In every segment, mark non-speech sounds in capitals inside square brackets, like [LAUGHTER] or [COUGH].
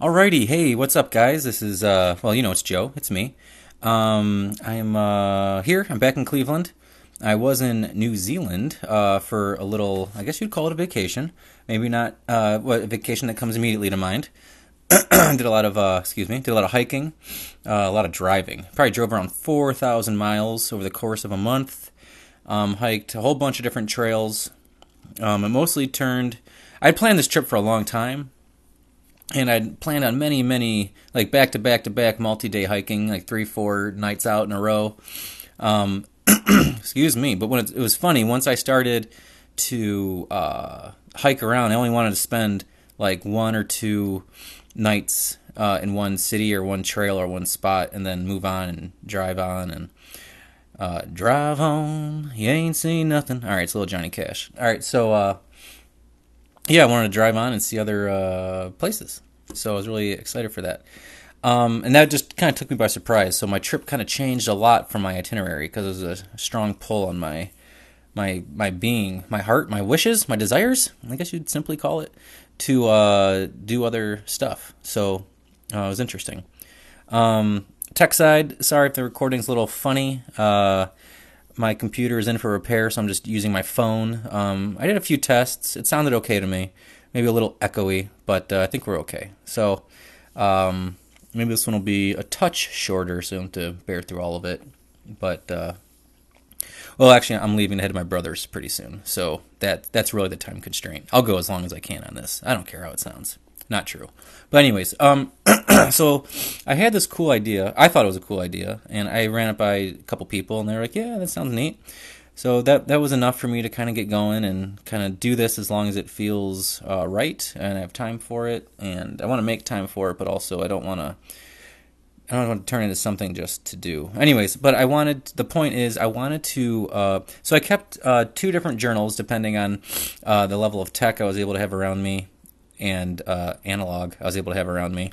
Alrighty, hey, what's up, guys? This is uh, well, you know, it's Joe. It's me. Um, I'm uh, here. I'm back in Cleveland. I was in New Zealand uh, for a little. I guess you'd call it a vacation. Maybe not. Uh, what a vacation that comes immediately to mind. [CLEARS THROAT] did a lot of uh, excuse me. Did a lot of hiking, uh, a lot of driving. Probably drove around four thousand miles over the course of a month. Um, hiked a whole bunch of different trails. Um, it mostly turned. I'd planned this trip for a long time and I'd planned on many, many like back to back to back multi day hiking, like three, four nights out in a row. Um, [CLEARS THROAT] excuse me, but when it, it, was funny, once I started to uh, hike around, I only wanted to spend like one or two nights uh, in one city or one trail or one spot, and then move on and drive on and uh, drive home. You ain't seen nothing. All right, it's a little Johnny Cash. All right, so uh, yeah, I wanted to drive on and see other uh, places. So I was really excited for that. Um, and that just kind of took me by surprise. So my trip kind of changed a lot from my itinerary because there was a strong pull on my my my being, my heart, my wishes, my desires. I guess you'd simply call it to uh, do other stuff. So uh, it was interesting. Um, tech side, sorry if the recording's a little funny. Uh, my computer is in for repair, so I'm just using my phone. Um, I did a few tests. It sounded okay to me. Maybe a little echoey, but uh, I think we're okay. So um, maybe this one will be a touch shorter, so to bear through all of it. But uh, well, actually, I'm leaving to head to my brother's pretty soon, so that that's really the time constraint. I'll go as long as I can on this. I don't care how it sounds. Not true. But anyways, um, [CLEARS THROAT] so I had this cool idea. I thought it was a cool idea, and I ran it by a couple people, and they were like, "Yeah, that sounds neat." So that that was enough for me to kind of get going and kind of do this as long as it feels uh, right and I have time for it, and I want to make time for it, but also I don't want to. I don't want to turn it into something just to do. Anyways, but I wanted the point is I wanted to. Uh, so I kept uh, two different journals depending on uh, the level of tech I was able to have around me and uh, analog I was able to have around me.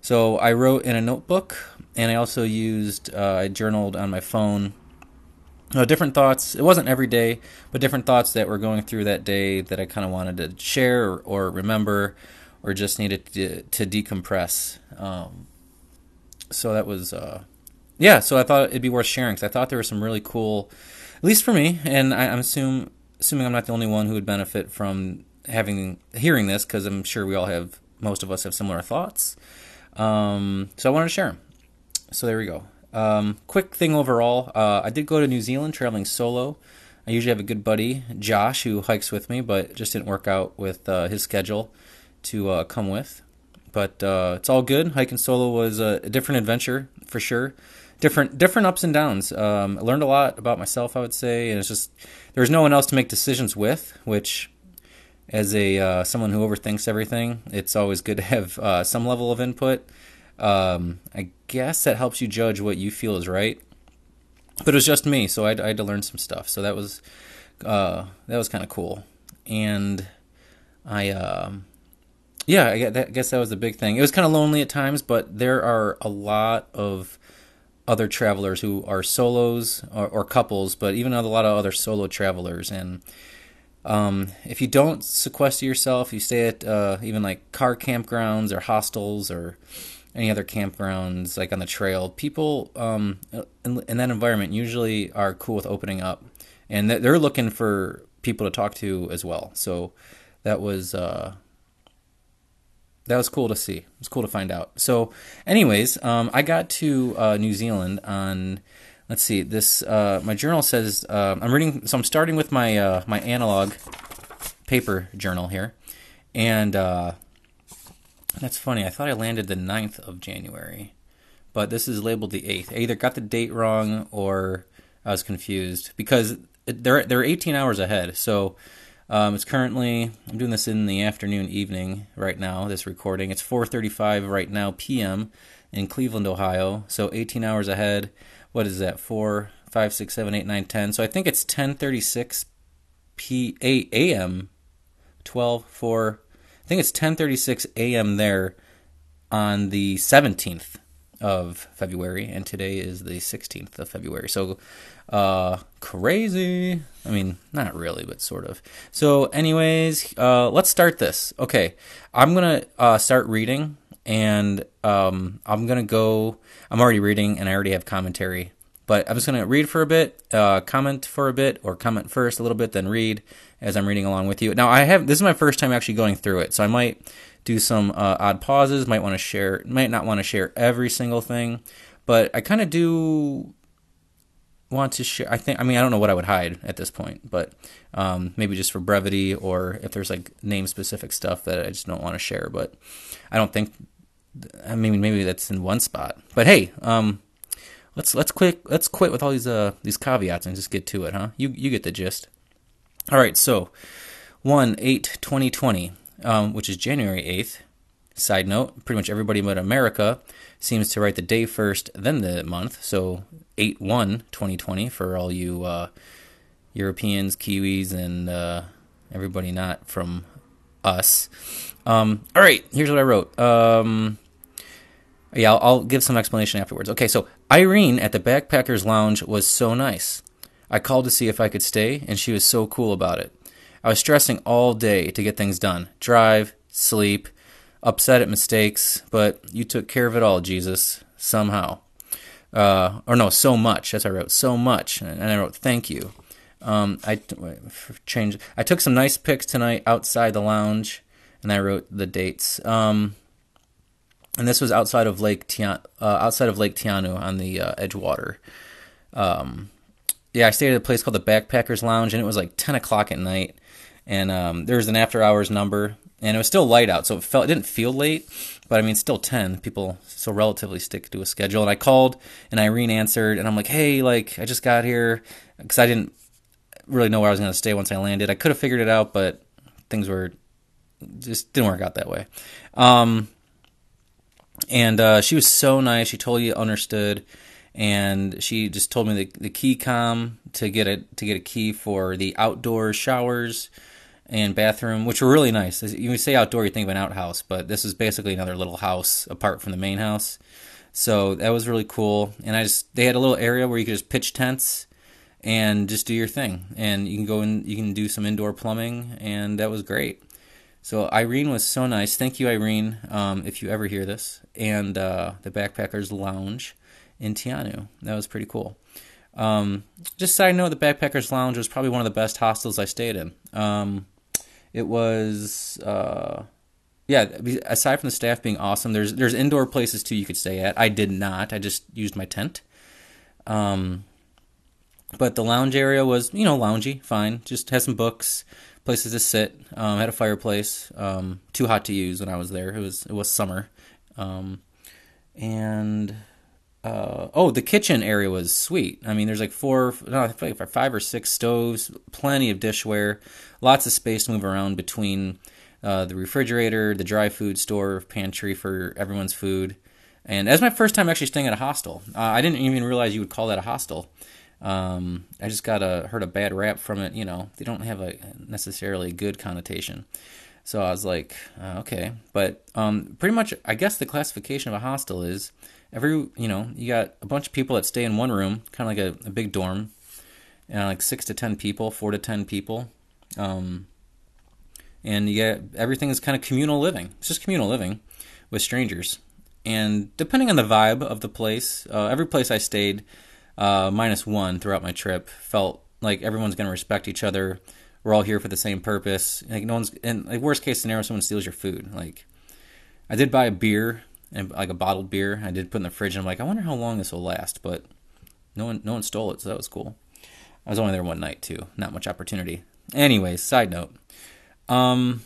So I wrote in a notebook, and I also used uh, I journaled on my phone. Uh, different thoughts. It wasn't every day, but different thoughts that were going through that day that I kind of wanted to share or, or, remember, or just needed to, to decompress. Um, so that was, uh, yeah. So I thought it'd be worth sharing because I thought there were some really cool, at least for me, and I, am assume, assuming I'm not the only one who would benefit from having hearing this because I'm sure we all have most of us have similar thoughts. Um, so I wanted to share them. So there we go. Um, quick thing overall, uh, I did go to New Zealand traveling solo. I usually have a good buddy, Josh, who hikes with me, but just didn't work out with uh, his schedule to uh, come with. But uh, it's all good. Hiking solo was a, a, different adventure for sure. Different, different ups and downs. Um, I learned a lot about myself, I would say, and it's just there's no one else to make decisions with, which as a uh, someone who overthinks everything, it's always good to have uh, some level of input. Um, I guess that helps you judge what you feel is right. But it was just me, so I, I had to learn some stuff. So that was uh, that was kind of cool. And I, um, yeah, I guess that was the big thing. It was kind of lonely at times, but there are a lot of other travelers who are solos or, or couples, but even a lot of other solo travelers and um, if you don't sequester yourself, you stay at uh, even like car campgrounds or hostels or any other campgrounds like on the trail. People um, in, in, that environment usually are cool with opening up, and they're looking for people to talk to as well. So that was uh, that was cool to see. It was cool to find out. So, anyways, um, I got to uh, New Zealand on let's see this uh, my journal says uh, i'm reading so i'm starting with my uh, my analog paper journal here. And uh, that's funny i thought i landed the 9th of january but this is labeled the 8th i either got the date wrong or i was confused because they're they're 18 hours ahead. So um, it's currently i'm doing this in the afternoon evening right now this recording. It's 4.35 right now pm in cleveland ohio. So 18 hours ahead what is that? Four, five, six, seven, eight, nine, ten. So I think it's ten thirty six p a a.m. 12 4 I think it's 10:36 a.m. there on the 17th of February and today is the 16th of February. So uh crazy. I mean, not really, but sort of. So anyways, uh let's start this. Okay. I'm to uh start reading and um, I'm gonna go. I'm already reading, and I already have commentary. But I'm just gonna read for a bit, uh, comment for a bit, or comment first a little bit, then read as I'm reading along with you. Now I have this is my first time actually going through it, so I might do some uh, odd pauses. Might want to share, might not want to share every single thing, but I kind of do want to share. I think. I mean, I don't know what I would hide at this point, but um, maybe just for brevity, or if there's like name specific stuff that I just don't want to share. But I don't think. I mean, maybe that's in one spot. But hey, um, let's let's quit let's quit with all these uh these caveats and just get to it, huh? You you get the gist. All right, so 1 8 2020, um, which is January 8th. Side note, pretty much everybody but America seems to write the day first, then the month. So 8 1 2020 for all you uh, Europeans, Kiwis, and uh, everybody not from us. Um, all right, here's what I wrote. Um, yeah, I'll, I'll give some explanation afterwards. Okay, so Irene at the Backpackers Lounge was so nice. I called to see if I could stay, and she was so cool about it. I was stressing all day to get things done drive, sleep, upset at mistakes, but you took care of it all, Jesus, somehow. Uh, or no, so much. As I wrote, so much, and I wrote thank you. Um, I changed. I took some nice pics tonight outside the lounge, and I wrote the dates. Um, and this was outside of Lake Tian, uh, outside of Lake Te Anau on the uh, Edgewater. Um, yeah, I stayed at a place called the Backpackers Lounge, and it was like ten o'clock at night, and um, there was an after hours number, and it was still light out, so it felt it didn't feel late, but I mean, still ten. People still relatively stick to a schedule, and I called, and Irene answered, and I'm like, hey, like I just got here because I didn't really know where I was going to stay once I landed. I could have figured it out, but things were just didn't work out that way. Um, and uh, she was so nice. She totally understood, and she just told me the, the key com to get a to get a key for the outdoor showers and bathroom, which were really nice. You say outdoor, you think of an outhouse, but this is basically another little house apart from the main house. So that was really cool. And I just they had a little area where you could just pitch tents and just do your thing, and you can go in, you can do some indoor plumbing, and that was great. So Irene was so nice. Thank you, Irene, um, if you ever hear this. And uh, the Backpackers Lounge in Te Anau. That was pretty cool. Um, just side note, the Backpackers Lounge was probably one of the best hostels I stayed in. Um, it was, uh, yeah. Aside from the staff being awesome, there's there's indoor places too you could stay at. I did not. I just used my tent. Um, but the lounge area was, you know, loungy, fine. Just had some books places to sit. Um, had a fireplace. Um, too hot to use when I was there. It was it was summer, um, and uh, oh, the kitchen area was sweet. I mean, there's like four, no, five or six stoves, plenty of dishware, lots of space to move around between uh, the refrigerator, the dry food store, pantry for everyone's food. And as my first time actually staying at a hostel, uh, I didn't even realize you would call that a hostel. Um, I just got a heard a bad rap from it. You know, they don't have a necessarily good connotation. So I was like, uh, okay, but um, pretty much, I guess the classification of a hostel is every you know you got a bunch of people that stay in one room, kind of like a, a big dorm, and like six to ten people, four to ten people, um, and you get everything is kind of communal living. It's just communal living with strangers, and depending on the vibe of the place, uh, every place I stayed uh, minus one throughout my trip. Felt like everyone's going to respect each other. We're all here for the same purpose. Like no one's. And like worst case scenario, someone steals your food. Like I did buy a beer and like a bottled beer. I did put in the fridge, and I'm like, I wonder how long this will last. But no one, no one stole it, so that was cool. I was only there one night too. Not much opportunity. Anyways, side note. Um,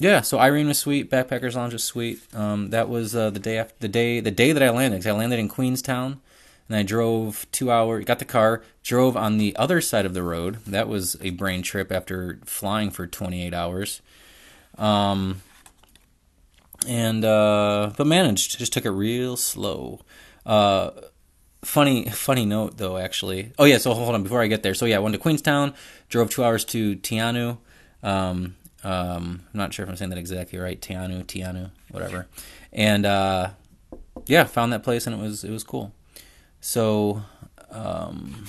yeah, so Irene was sweet. Backpackers Lounge was sweet. Um, that was uh, the day after the day the day that I landed. Cause I landed in Queenstown and I drove two hours, got the car, drove on the other side of the road. That was a brain trip after flying for 28 hours. Um, and, uh, but managed, just took it real slow. Uh, funny, funny note though, actually. Oh, yeah, so hold on, before I get there. So, yeah, I went to Queenstown, drove two hours to Te Anau. Um, um, I'm not sure if I'm saying that exactly right. Te Anau, Tianu, whatever. And, uh, yeah, found that place and it was, it was cool. So, um,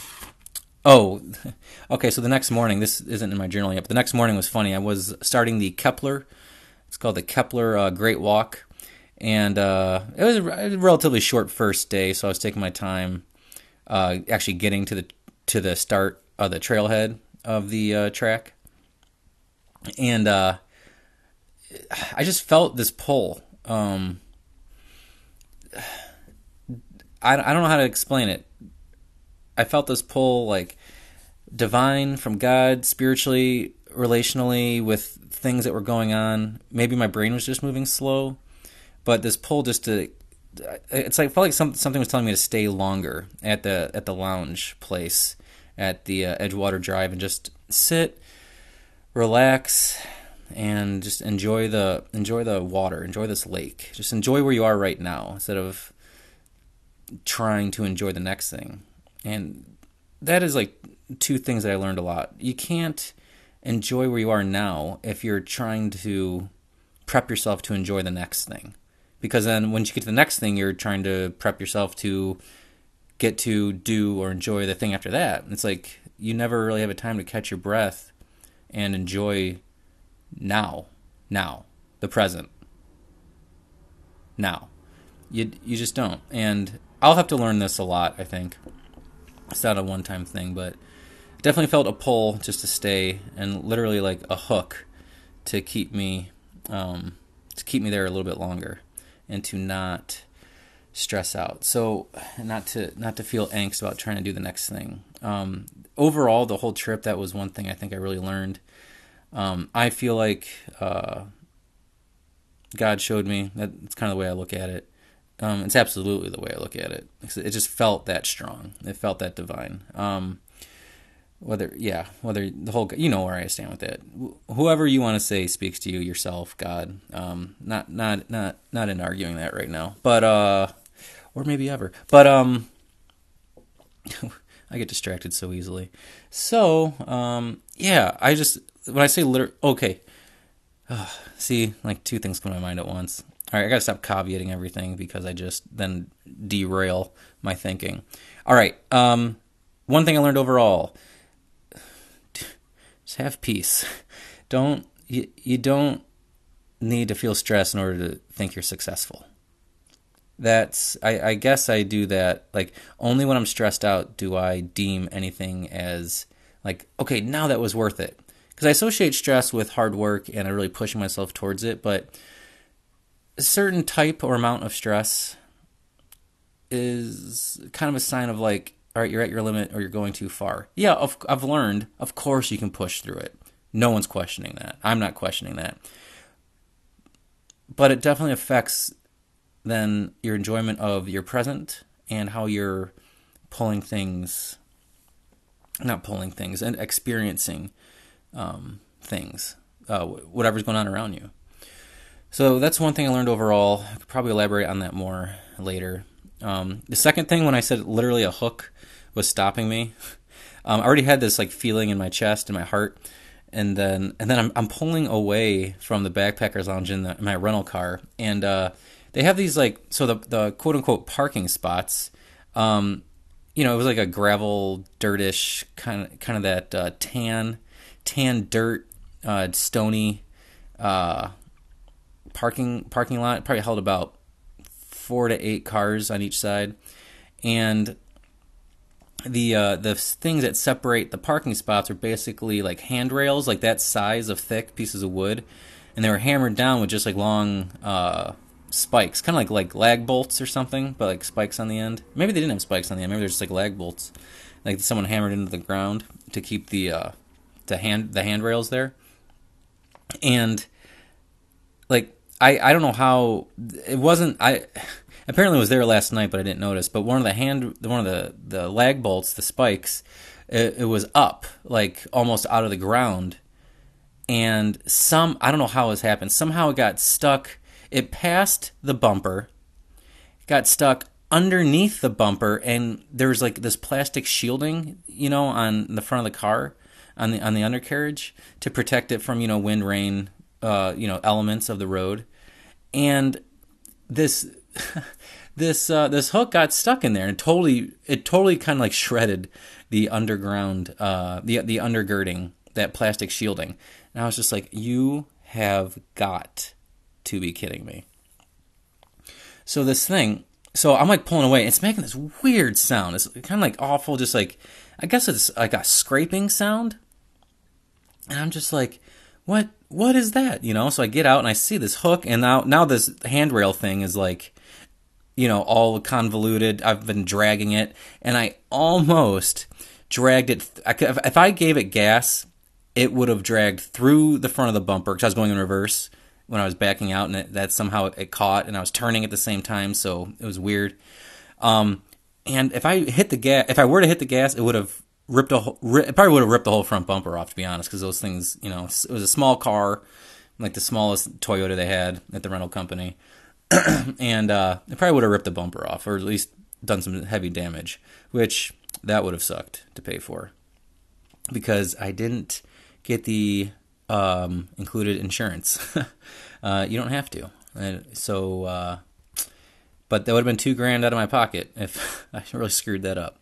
oh, [LAUGHS] okay. So the next morning, this isn't in my journal yet, but the next morning was funny. I was starting the Kepler. It's called the Kepler uh, Great Walk, and uh, it was a relatively short first day, so I was taking my time uh, actually getting to the to the start of the trailhead of the uh, track, and uh, I just felt this pull. Um, I, I don't know how to explain it. I felt this pull like divine from God, spiritually, relationally, with things that were going on. Maybe my brain was just moving slow, but this pull just to it's like felt like some, something was telling me to stay longer at the at the lounge place at the uh, Edgewater Drive and just sit, relax, and just enjoy the enjoy the water, enjoy this lake. Just enjoy where you are right now instead of trying to enjoy the next thing. And that is like two things that I learned a lot. You can't enjoy where you are now if you're trying to prep yourself to enjoy the next thing. Because then once you get to the next thing, you're trying to prep yourself to get to do or enjoy the thing after that. It's like you never really have a time to catch your breath and enjoy now, now, the present. Now. You you just don't. And I'll have to learn this a lot, I think. It's not a one-time thing, but definitely felt a pull just to stay and literally like a hook to keep me um, to keep me there a little bit longer and to not stress out. So not to not to feel angst about trying to do the next thing. Um, overall, the whole trip that was one thing I think I really learned. Um, I feel like uh, God showed me that's kind of the way I look at it. Um, it's absolutely the way I look at it. It just felt that strong. It felt that divine. Um, whether yeah whether the whole you know where i stand with that whoever you want to say speaks to you yourself god um not not not not in arguing that right now but uh or maybe ever but um [LAUGHS] i get distracted so easily so um yeah i just when i say liter okay uh, [SIGHS] see like two things come to my mind at once all right i gotta stop caveating everything because i just then derail my thinking all right um one thing i learned overall [SIGHS] just have peace. [LAUGHS] Don't you, you don't need to feel stress in order to think you're successful. That's I, I guess I do that like only when I'm stressed out do I deem anything as like okay now that was worth it because I associate stress with hard work and I really pushing myself towards it but a certain type or amount of stress is kind of a sign of like all right, you're at your limit or you're going too far. Yeah, I've, I've learned, of course, you can push through it. No one's questioning that. I'm not questioning that. But it definitely affects then your enjoyment of your present and how you're pulling things, not pulling things, and experiencing um, things, uh, whatever's going on around you. So that's one thing I learned overall. I could probably elaborate on that more later. Um, the second thing, when I said literally a hook was stopping me, [LAUGHS] um, I already had this like feeling in my chest and my heart, and then and then I'm I'm pulling away from the backpackers lounge in, the, in my rental car, and uh, they have these like so the the quote unquote parking spots. Um, you know, it was like a gravel, dirtish kind of kind of that uh, tan, tan dirt, uh, stony uh, parking parking lot. Probably held about four to eight cars on each side, and the uh, the things that separate the parking spots are basically like handrails, like that size of thick pieces of wood, and they were hammered down with just like long uh, spikes, kind of like like lag bolts or something, but like spikes on the end. Maybe they didn't have spikes on the end. Maybe they're just like lag bolts, like someone hammered into the ground to keep the uh, the hand the handrails there. And like I I don't know how it wasn't I apparently was there last night, but I didn't notice. But one of the hand one of the the lag bolts, the spikes, it, it was up like almost out of the ground, and some I don't know how this happened. Somehow it got stuck. It passed the bumper, got stuck underneath the bumper, and there's like this plastic shielding, you know, on the front of the car, on the on the undercarriage to protect it from you know wind, rain, uh, you know elements of the road, and this [LAUGHS] this uh, this hook got stuck in there and totally it totally kind of like shredded the underground uh, the the undergirding that plastic shielding and I was just like you have got to be kidding me So this thing, so I'm like pulling away. It's making this weird sound. It's kind of like awful, just like I guess it's like a scraping sound. And I'm just like, what? What is that? You know? So I get out and I see this hook, and now now this handrail thing is like, you know, all convoluted. I've been dragging it, and I almost dragged it. If I gave it gas, it would have dragged through the front of the bumper because I was going in reverse when I was backing out, and it, that somehow it caught, and I was turning at the same time, so it was weird. Um, and if I hit the gas, if I were to hit the gas, it would have ripped a, it probably would have ripped the whole front bumper off, to be honest, because those things, you know, it was a small car, like the smallest Toyota they had at the rental company, [CLEARS THROAT] and uh, it probably would have ripped the bumper off, or at least done some heavy damage, which that would have sucked to pay for, because I didn't get the um, included insurance. [LAUGHS] uh, you don't have to. And so, uh, but that would have been two grand out of my pocket if [LAUGHS] I really screwed that up.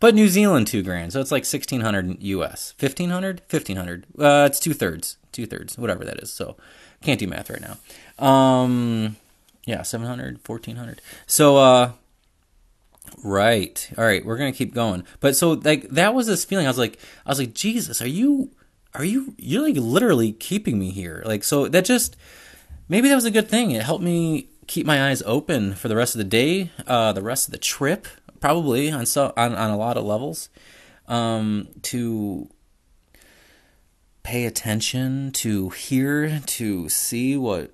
But New Zealand two grand, so it's like sixteen hundred US. Fifteen hundred, fifteen hundred. Uh, it's two thirds, two thirds, whatever that is. So can't do math right now. Um, yeah, 700, 1400. So, uh, right, all right, we're gonna keep going. But so like that was this feeling. I was like, I was like, Jesus, are you are you you're like literally keeping me here like so that just maybe that was a good thing it helped me keep my eyes open for the rest of the day uh, the rest of the trip probably on so on, on a lot of levels um, to pay attention to hear to see what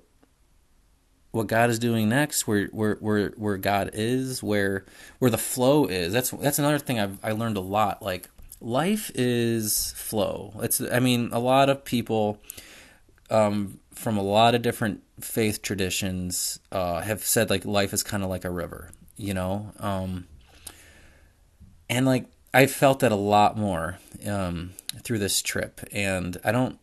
what God is doing next, where where where where God is, where where the flow is. That's that's another thing I've I learned a lot. Like life is flow. It's I mean a lot of people um, from a lot of different faith traditions uh, have said like life is kind of like a river, you know, um, and like I felt that a lot more um, through this trip, and I don't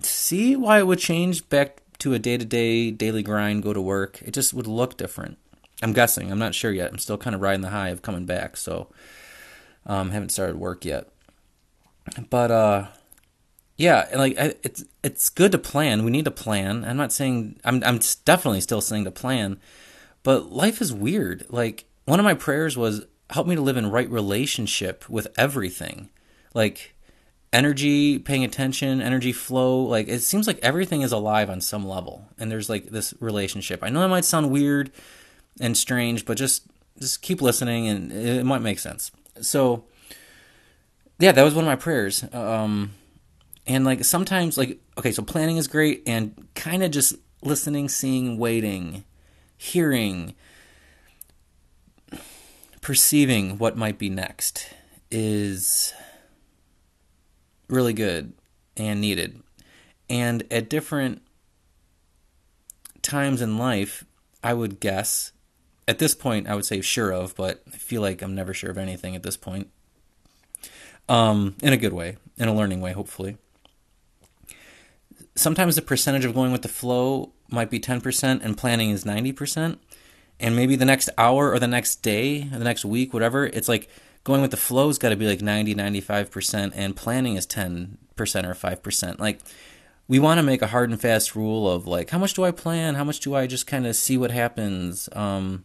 see why it would change back to a day to day daily grind, go to work. It just would look different. I'm guessing. I'm not sure yet. I'm still kind of riding the high of coming back, so um, haven't started work yet, but uh, yeah, like it's it's good to plan. We need to plan. I'm not saying I'm I'm definitely still saying to plan, but life is weird. Like one of my prayers was help me to live in right relationship with everything, like energy, paying attention, energy flow. Like it seems like everything is alive on some level, and there's like this relationship. I know that might sound weird and strange, but just just keep listening, and it might make sense so yeah, that was one of my prayers. Um, and like sometimes, like okay, so planning is great, and kind of just listening, seeing, waiting, hearing, perceiving what might be next is really good and needed. And at different times in life, I would guess at this point, I would say sure of, but I feel like I'm never sure of anything at this point. Um, in a good way, in a learning way, hopefully. Sometimes the percentage of going with the flow might be 10% and planning is 90%. And maybe the next hour or the next day, or the next week, whatever, it's like going with the flow's got to be like 90, 95%, and planning is 10% or 5%. Like, we want to make a hard and fast rule of like how much do I plan, how much do I just kind of see what happens. Um,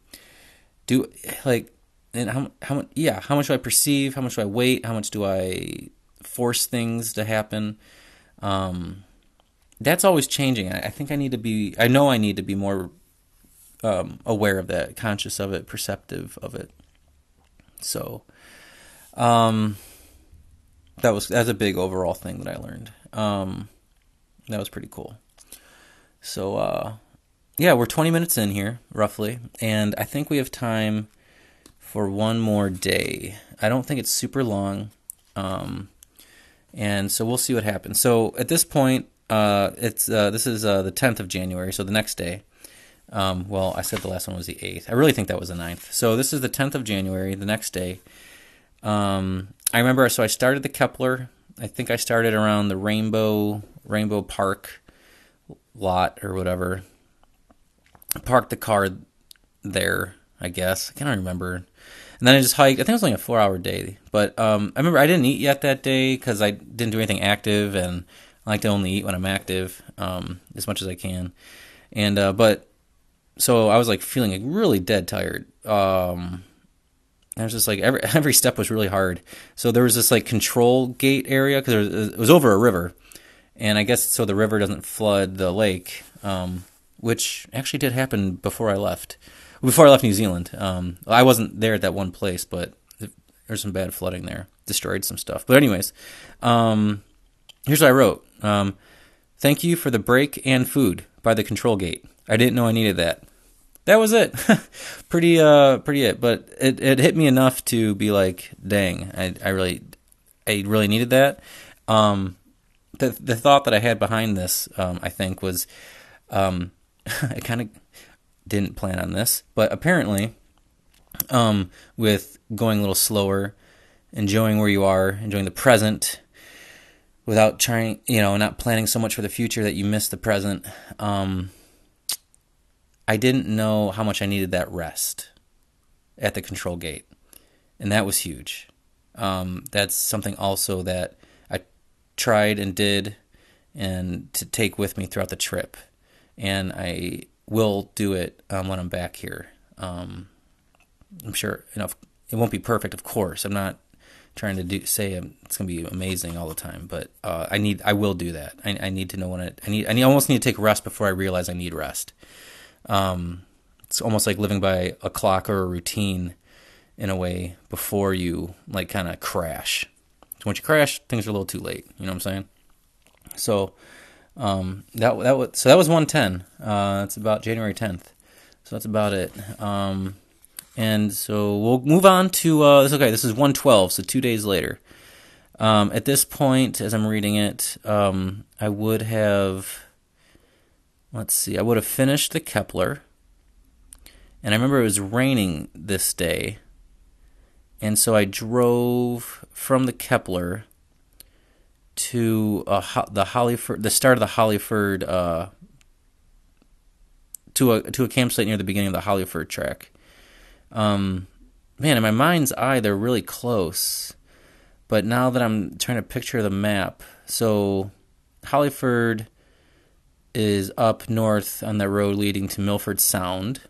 do like and how how yeah how much do I perceive, how much do I wait, how much do I force things to happen. Um, that's always changing. I, I think I need to be. I know I need to be more um, aware of that, conscious of it, perceptive of it. So, um, that was that's a big overall thing that I learned. Um, that was pretty cool. So, uh, yeah, we're 20 minutes in here, roughly, and I think we have time for one more day. I don't think it's super long, um, and so we'll see what happens. So at this point, uh, it's uh, this is uh, the 10th of January, so the next day. Um, well, I said the last one was the 8th. I really think that was the 9th. So this is the 10th of January, the next day. Um, I remember, so I started the Kepler. I think I started around the Rainbow Rainbow Park lot or whatever. Parked the car there, I guess. I can't remember. And then I just hiked. I think it was only a four hour day. But um, I remember I didn't eat yet that day because I didn't do anything active, and I like to only eat when I'm active um, as much as I can. And uh, but so I was like feeling like really dead tired. Um, I was just like every [LAUGHS] every step was really hard. So there was this like control gate area because it was over a river, and I guess so the river doesn't flood the lake, um, which actually did happen before I left. Before I left New Zealand, um, I wasn't there at that one place, but there's some bad flooding there, destroyed some stuff. But anyways, um, here's what I wrote: um, Thank you for the break and food by the control gate. I didn't know I needed that that was it. [LAUGHS] pretty uh pretty it. But it, it hit me enough to be like, dang, I, I really I really needed that. Um the the thought that I had behind this, um, I think, was um [LAUGHS] I kinda didn't plan on this, but apparently um with going a little slower, enjoying where you are, enjoying the present, without trying you know, not planning so much for the future that you miss the present, um I didn't know how much I needed that rest at the control gate, and that was huge. Um, that's something also that I tried and did, and to take with me throughout the trip, and I will do it um, when I'm back here. Um, I'm sure you know it won't be perfect, of course. I'm not trying to do say it's going to be amazing all the time, but uh, I need I will do that. I, I need to know when it. I need I need, almost need to take rest before I realize I need rest. Um, it's almost like living by a clock or a routine in a way before you like kind of crash. So once you crash, things are a little too late. You know what I'm saying? So um, that that was so that was 110. Uh, that's about January 10th. So that's about it. Um, and so we'll move on to uh, this. Okay, this is 112. So two days later. Um, at this point, as I'm reading it, um, I would have let's see, I would have finished the Kepler. And I remember it was raining this day. And so I drove from the Kepler to uh, the Hollyford, the start of the Hollyford, uh, to a to a campsite near the beginning of the Hollyford track. Um, man, in my mind's eye, they're really close. But now that I'm trying to picture the map, so Hollyford is up north on the road leading to Milford Sound.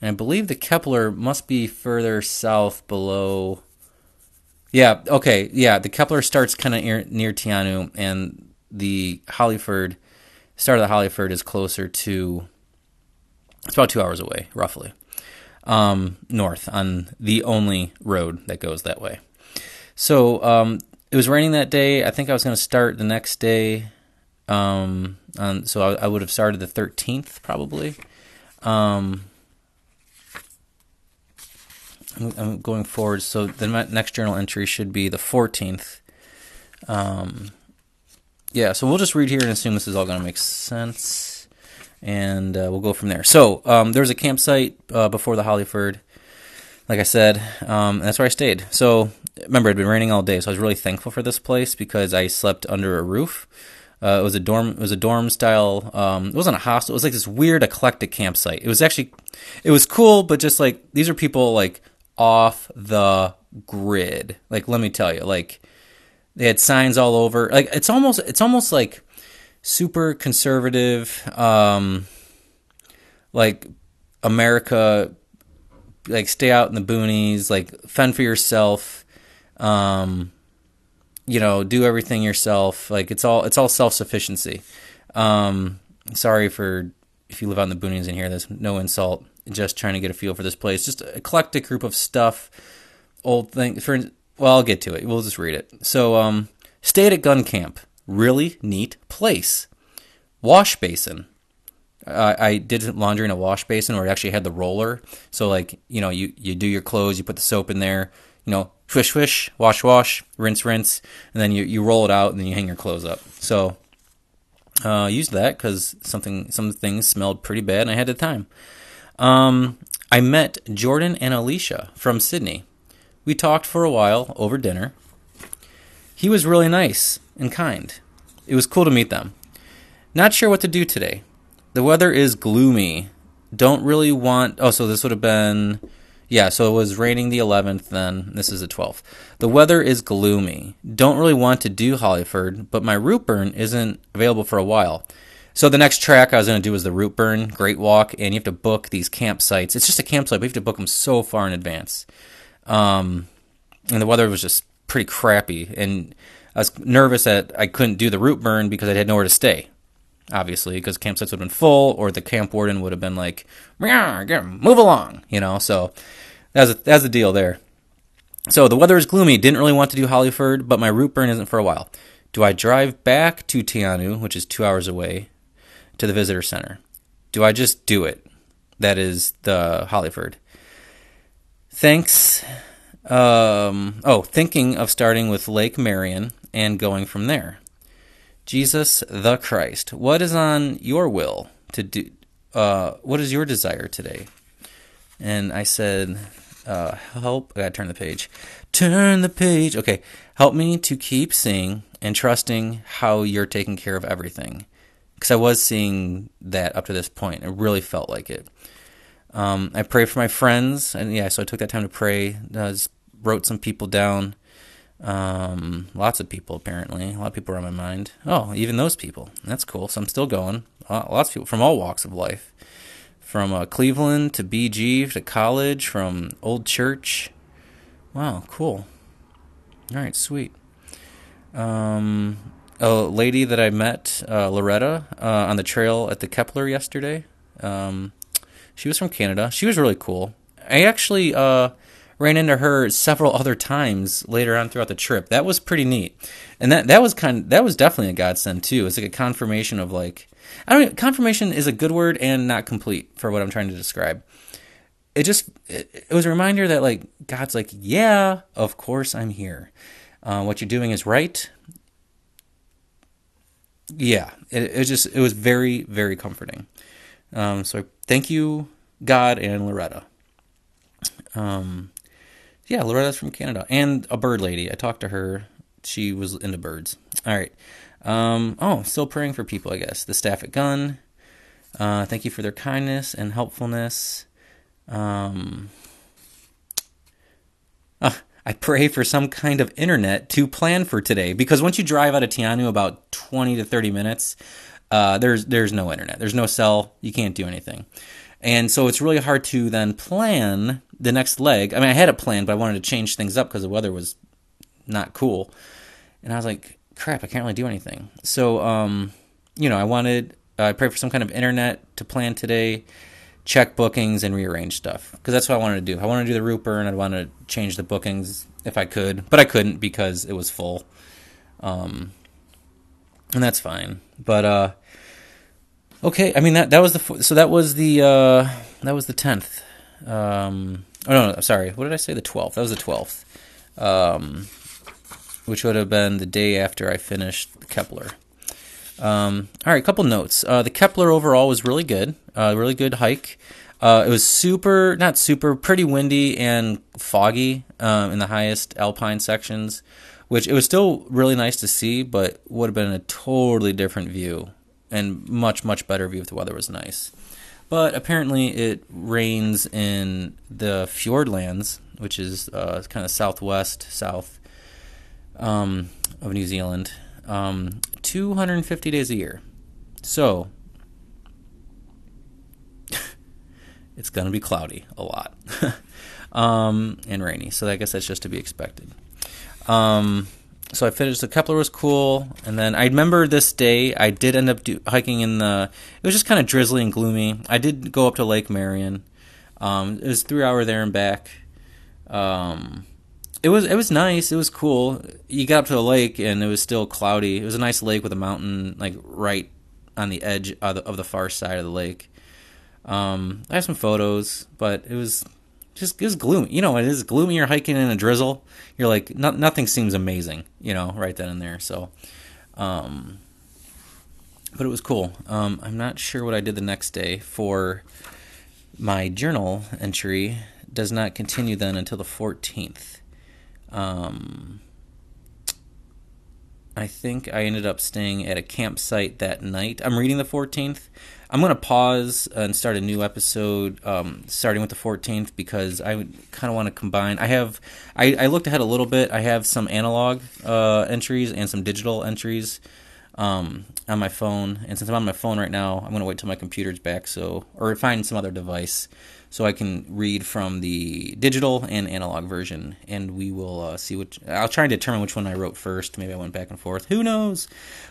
And I believe the Kepler must be further south below. Yeah, okay, yeah. The Kepler starts kind of near, near Te and the Hollyford, start of the Hollyford is closer to. It's about two hours away, roughly, um, north on the only road that goes that way. So um, it was raining that day. I think I was going to start the next day. Um, um, so I, I, would have started the 13th probably. Um, I'm, going forward. So the next journal entry should be the 14th. Um, yeah, so we'll just read here and assume this is all going to make sense. And uh, we'll go from there. So um, there was a campsite uh, before the Hollyford, like I said, um, that's where I stayed. So remember, it had been raining all day, so I was really thankful for this place because I slept under a roof. Uh, it was a dorm. It was a dorm style. Um, it wasn't a hostel. It was like this weird eclectic campsite. It was actually, it was cool, but just like these are people like off the grid. Like let me tell you, like they had signs all over. Like it's almost, it's almost like super conservative. Um, like America, like stay out in the boonies, like fend for yourself. Um, you know, do everything yourself. Like it's all it's all self sufficiency. Um, sorry for if you live out in the boonies in here. There's no insult. Just trying to get a feel for this place. Just an eclectic group of stuff. Old thing for well, I'll get to it. We'll just read it. So, um, stayed at Gunn camp. Really neat place. Wash basin. I did laundry in a wash basin where it actually had the roller. So like you know you you do your clothes, you put the soap in there, you know swish swish, wash wash, rinse rinse, and then you, you roll it out and then you hang your clothes up. So uh, used that because something some things smelled pretty bad and I had the time. Um, I met Jordan and Alicia from Sydney. We talked for a while over dinner. He was really nice and kind. It was cool to meet them. Not sure what to do today. The weather is gloomy. Don't really want. Oh, so this would have been yeah, so it was raining the 11th then. This is the 12th. The weather is gloomy. Don't really want to do Hollyford, but my Routeburn isn't available for a while. So the next track I was going to do was the Routeburn Great Walk, and you have to book these campsites. It's just a campsite, but you have to book them so far in advance. Um, and the weather was just pretty crappy, and I was nervous that I couldn't do the Routeburn because I had nowhere to stay. Obviously, because campsites would have been full, or the camp warden would have been like, "Move along," you know. So that's a, that's the deal there. So the weather is gloomy. Didn't really want to do Hollyford, but my Routeburn isn't for a while. Do I drive back to Te Anau, which is two hours away, to the visitor center? Do I just do it? That is the Hollyford. Thanks. Um, oh, thinking of starting with Lake Marion and going from there. Jesus the Christ, what is on your will to do? Uh, what is your desire today? And I said, uh, help. I gotta turn the page. Turn the page. Okay. Help me to keep seeing and trusting how you're taking care of everything. Because I was seeing that up to this point. It really felt like it. Um, I pray for my friends. And yeah, so I took that time to pray. I wrote some people down. Um, lots of people, apparently. A lot of people are on my mind. Oh, even those people. That's cool. So I'm still going. Lots of people from all walks of life from uh, Cleveland to BG to college, from Old Church. Wow, cool. All right, sweet. Um, a lady that I met, uh, Loretta, uh, on the trail at the Kepler yesterday. Um, she was from Canada. She was really cool. I actually uh, ran into her several other times later on throughout the trip. That was pretty neat, and that that was kind. Of, that was definitely a godsend too. It's like a confirmation of like I don't. Know, confirmation is a good word and not complete for what I'm trying to describe. It just it, it was a reminder that like God's like, yeah, of course I'm here. Uh, what you're doing is right. Yeah, it, it just it was very very comforting. Um, so thank you, God and Loretta. Um, yeah, Loretta's from Canada and a bird lady. I talked to her. She was into birds. All right. Um, oh, still praying for people, I guess. The staff at Gunn. Uh, thank you for their kindness and helpfulness. Um, uh, I pray for some kind of internet to plan for today because once you drive out of Te Anau about 20 to 30 minutes, uh, there's there's no internet. There's no cell. You can't do anything. And so it's really hard to then plan the next leg. I mean, I had a plan, but I wanted to change things up because the weather was not cool. And I was like, crap, I can't really do anything. So, um, you know, I wanted, uh, I prayed for some kind of internet to plan today, check bookings, and rearrange stuff. Because that's what I wanted to do. I wanted to do the Routeburn, and I'd want to change the bookings if I could, but I couldn't because it was full. Um, and that's fine. But, uh, okay, I mean, that, that was the, so that was the, uh, that was the 10th. Um, oh, no, no, sorry. What did I say? The 12th. That was the 12th. Um, which would have been the day after I finished the Kepler. Um, all right, a couple notes. Uh, the Kepler overall was really good, uh, really good hike. Uh, it was super, not super, pretty windy and foggy um, in the highest alpine sections, which it was still really nice to see, but would have been a totally different view and much, much better view if the weather was nice. But apparently, it rains in the Fiordlands, which is uh, kind of southwest, south um, of New Zealand, um, 250 days a year. So [LAUGHS] it's going to be cloudy a lot [LAUGHS] um, and rainy. So I guess that's just to be expected. Um, so I finished. The Kepler was cool, and then I remember this day. I did end up do, hiking in the. It was just kind of drizzly and gloomy. I did go up to Lake Marion. Um, it was three hour there and back. Um, it was it was nice. It was cool. You got up to the lake and it was still cloudy. It was a nice lake with a mountain like right on the edge of the, of the far side of the lake. Um, I have some photos, but it was just was gloomy. You know, it is gloomy. You're hiking in a drizzle. You're like no, nothing seems amazing. You know, right then and there. So, um, but it was cool. Um, I'm not sure what I did the next day for my journal entry. Does not continue then until the 14th. Um, I think I ended up staying at a campsite that night. I'm reading the 14th. I'm going to pause and start a new episode um, starting with the 14th because I kind of want to combine. I have, I, I, looked ahead a little bit. I have some analog uh, entries and some digital entries um, on my phone. And since I'm on my phone right now, I'm going to wait till my computer's back, so or find some other device so I can read from the digital and analog version, and we will uh, see which. I'll try and determine which one I wrote first. Maybe I went back and forth. Who knows?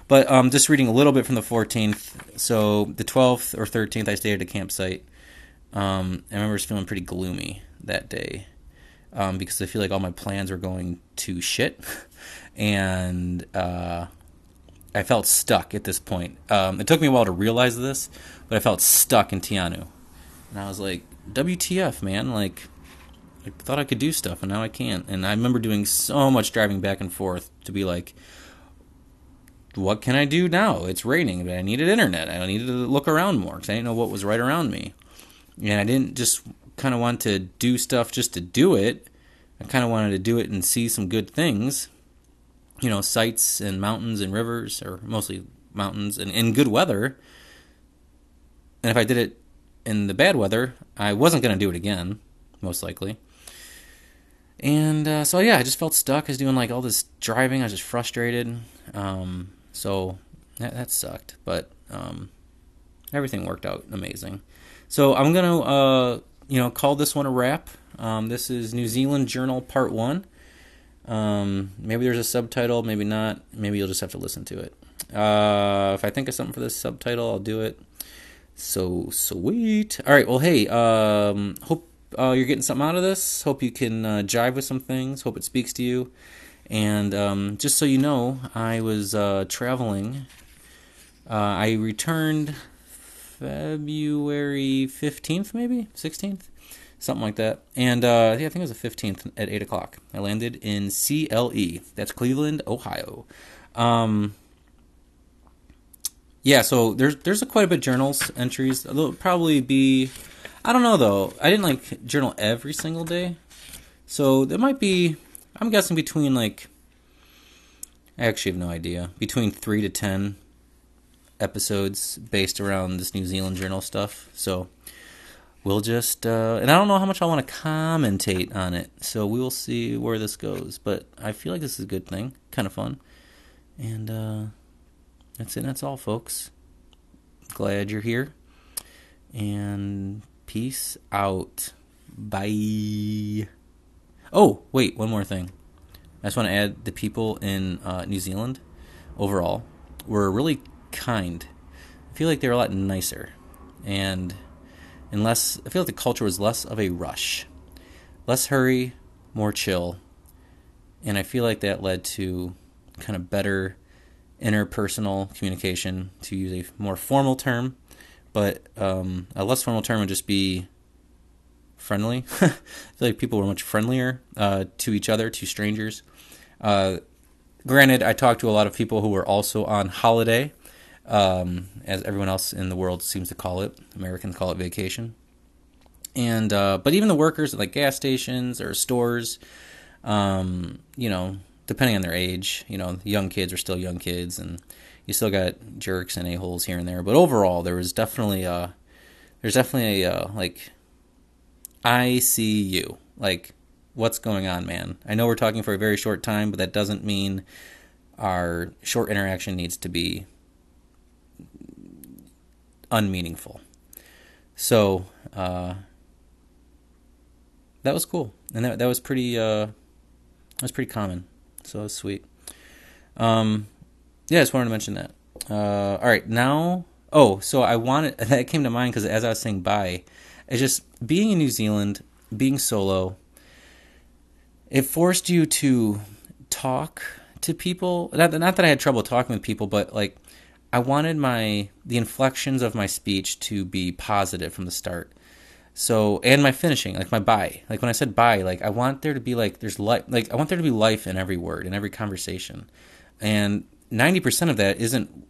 But um, just reading a little bit from the 14th. So the 12th or 13th, I stayed at a campsite. Um, I remember feeling pretty gloomy that day um, because I feel like all my plans were going to shit, [LAUGHS] and uh, I felt stuck at this point. Um, it took me a while to realize this, but I felt stuck in Te Anau, and I was like, WTF, man? Like, I thought I could do stuff, and now I can't. And I remember doing so much driving back and forth to be like, what can I do now? It's raining, but I needed internet. I needed to look around more because I didn't know what was right around me. And I didn't just kind of want to do stuff just to do it. I kind of wanted to do it and see some good things. You know, sights and mountains and rivers, or mostly mountains, and in good weather. And if I did it in the bad weather, I wasn't going to do it again, most likely. And uh, so, yeah, I just felt stuck. I was doing like all this driving. I was just frustrated. Um, so that, that, sucked. But um, everything worked out amazing. So I'm going to, uh, you know, call this one a wrap. Um, this is New Zealand Journal Part 1. Um, maybe there's a subtitle, maybe not. Maybe you'll just have to listen to it. Uh, if I think of something for this subtitle, I'll do it. So sweet. All right. Well, hey. Um, hope uh, you're getting something out of this. Hope you can uh, jive with some things. Hope it speaks to you. And um, just so you know, I was uh, traveling. Uh, I returned February 15th, maybe 16th, something like that. And uh, yeah, I think it was the 15th at 8 o'clock. I landed in CLE. That's Cleveland, Ohio. Um, yeah, so there's there's a quite a bit of journals entries. There'll probably be, I don't know though. I didn't like journal every single day, so there might be. I'm guessing between like. I actually have no idea. Between three to ten episodes based around this New Zealand journal stuff. So we'll just uh, and I don't know how much I want to commentate on it. So we will see where this goes. But I feel like this is a good thing, kind of fun, and. uh that's it. That's all, folks. Glad you're here. And peace out. Bye. Oh, wait, one more thing. I just want to add the people in uh, New Zealand overall were really kind. I feel like they were a lot nicer. And unless I feel like the culture was less of a rush. Less hurry, more chill. And I feel like that led to kind of better interpersonal communication, to use a more formal term, but um, a less formal term would just be friendly. [LAUGHS] I feel like people were much friendlier uh, to each other, to strangers. Uh, granted, I talked to a lot of people who were also on holiday, um, as everyone else in the world seems to call it. Americans call it vacation. And uh, but even the workers at like gas stations or stores, um, you know, depending on their age. You know, young kids are still young kids, and you still got jerks and a holes here and there. But overall, there was definitely a there's definitely a like I see you like what's going on, man. I know we're talking for a very short time, but that doesn't mean our short interaction needs to be unmeaningful. So uh, that was cool, and that that was pretty uh, that was pretty common. So sweet. Um, yeah, I just wanted to mention that. Uh, all right, now. Oh, so I wanted [LAUGHS] that came to mind because as I was saying bye, it's just being in New Zealand, being solo. It forced you to talk to people. Not, not that I had trouble talking with people, but like I wanted my the inflections of my speech to be positive from the start. So and my finishing, like my bye, like when I said bye, like I want there to be like there's life, like I want there to be life in every word in every conversation, and ninety percent of that isn't.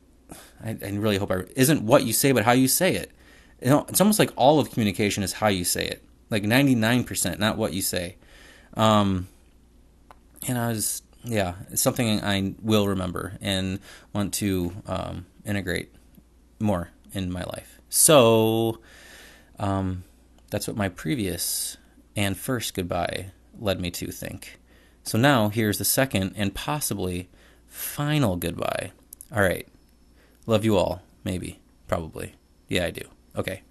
I, I, really hope I isn't what you say, but how you say it. You know, it's almost like all of communication is how you say it, like ninety nine percent, not what you say. Um, and I was yeah, it's something I will remember and want to um, integrate more in my life. So. Um, that's what my previous and first goodbye led me to think. So now here's the second and possibly final goodbye. All right, Love you all. Maybe. Probably. Yeah, I do. Okay.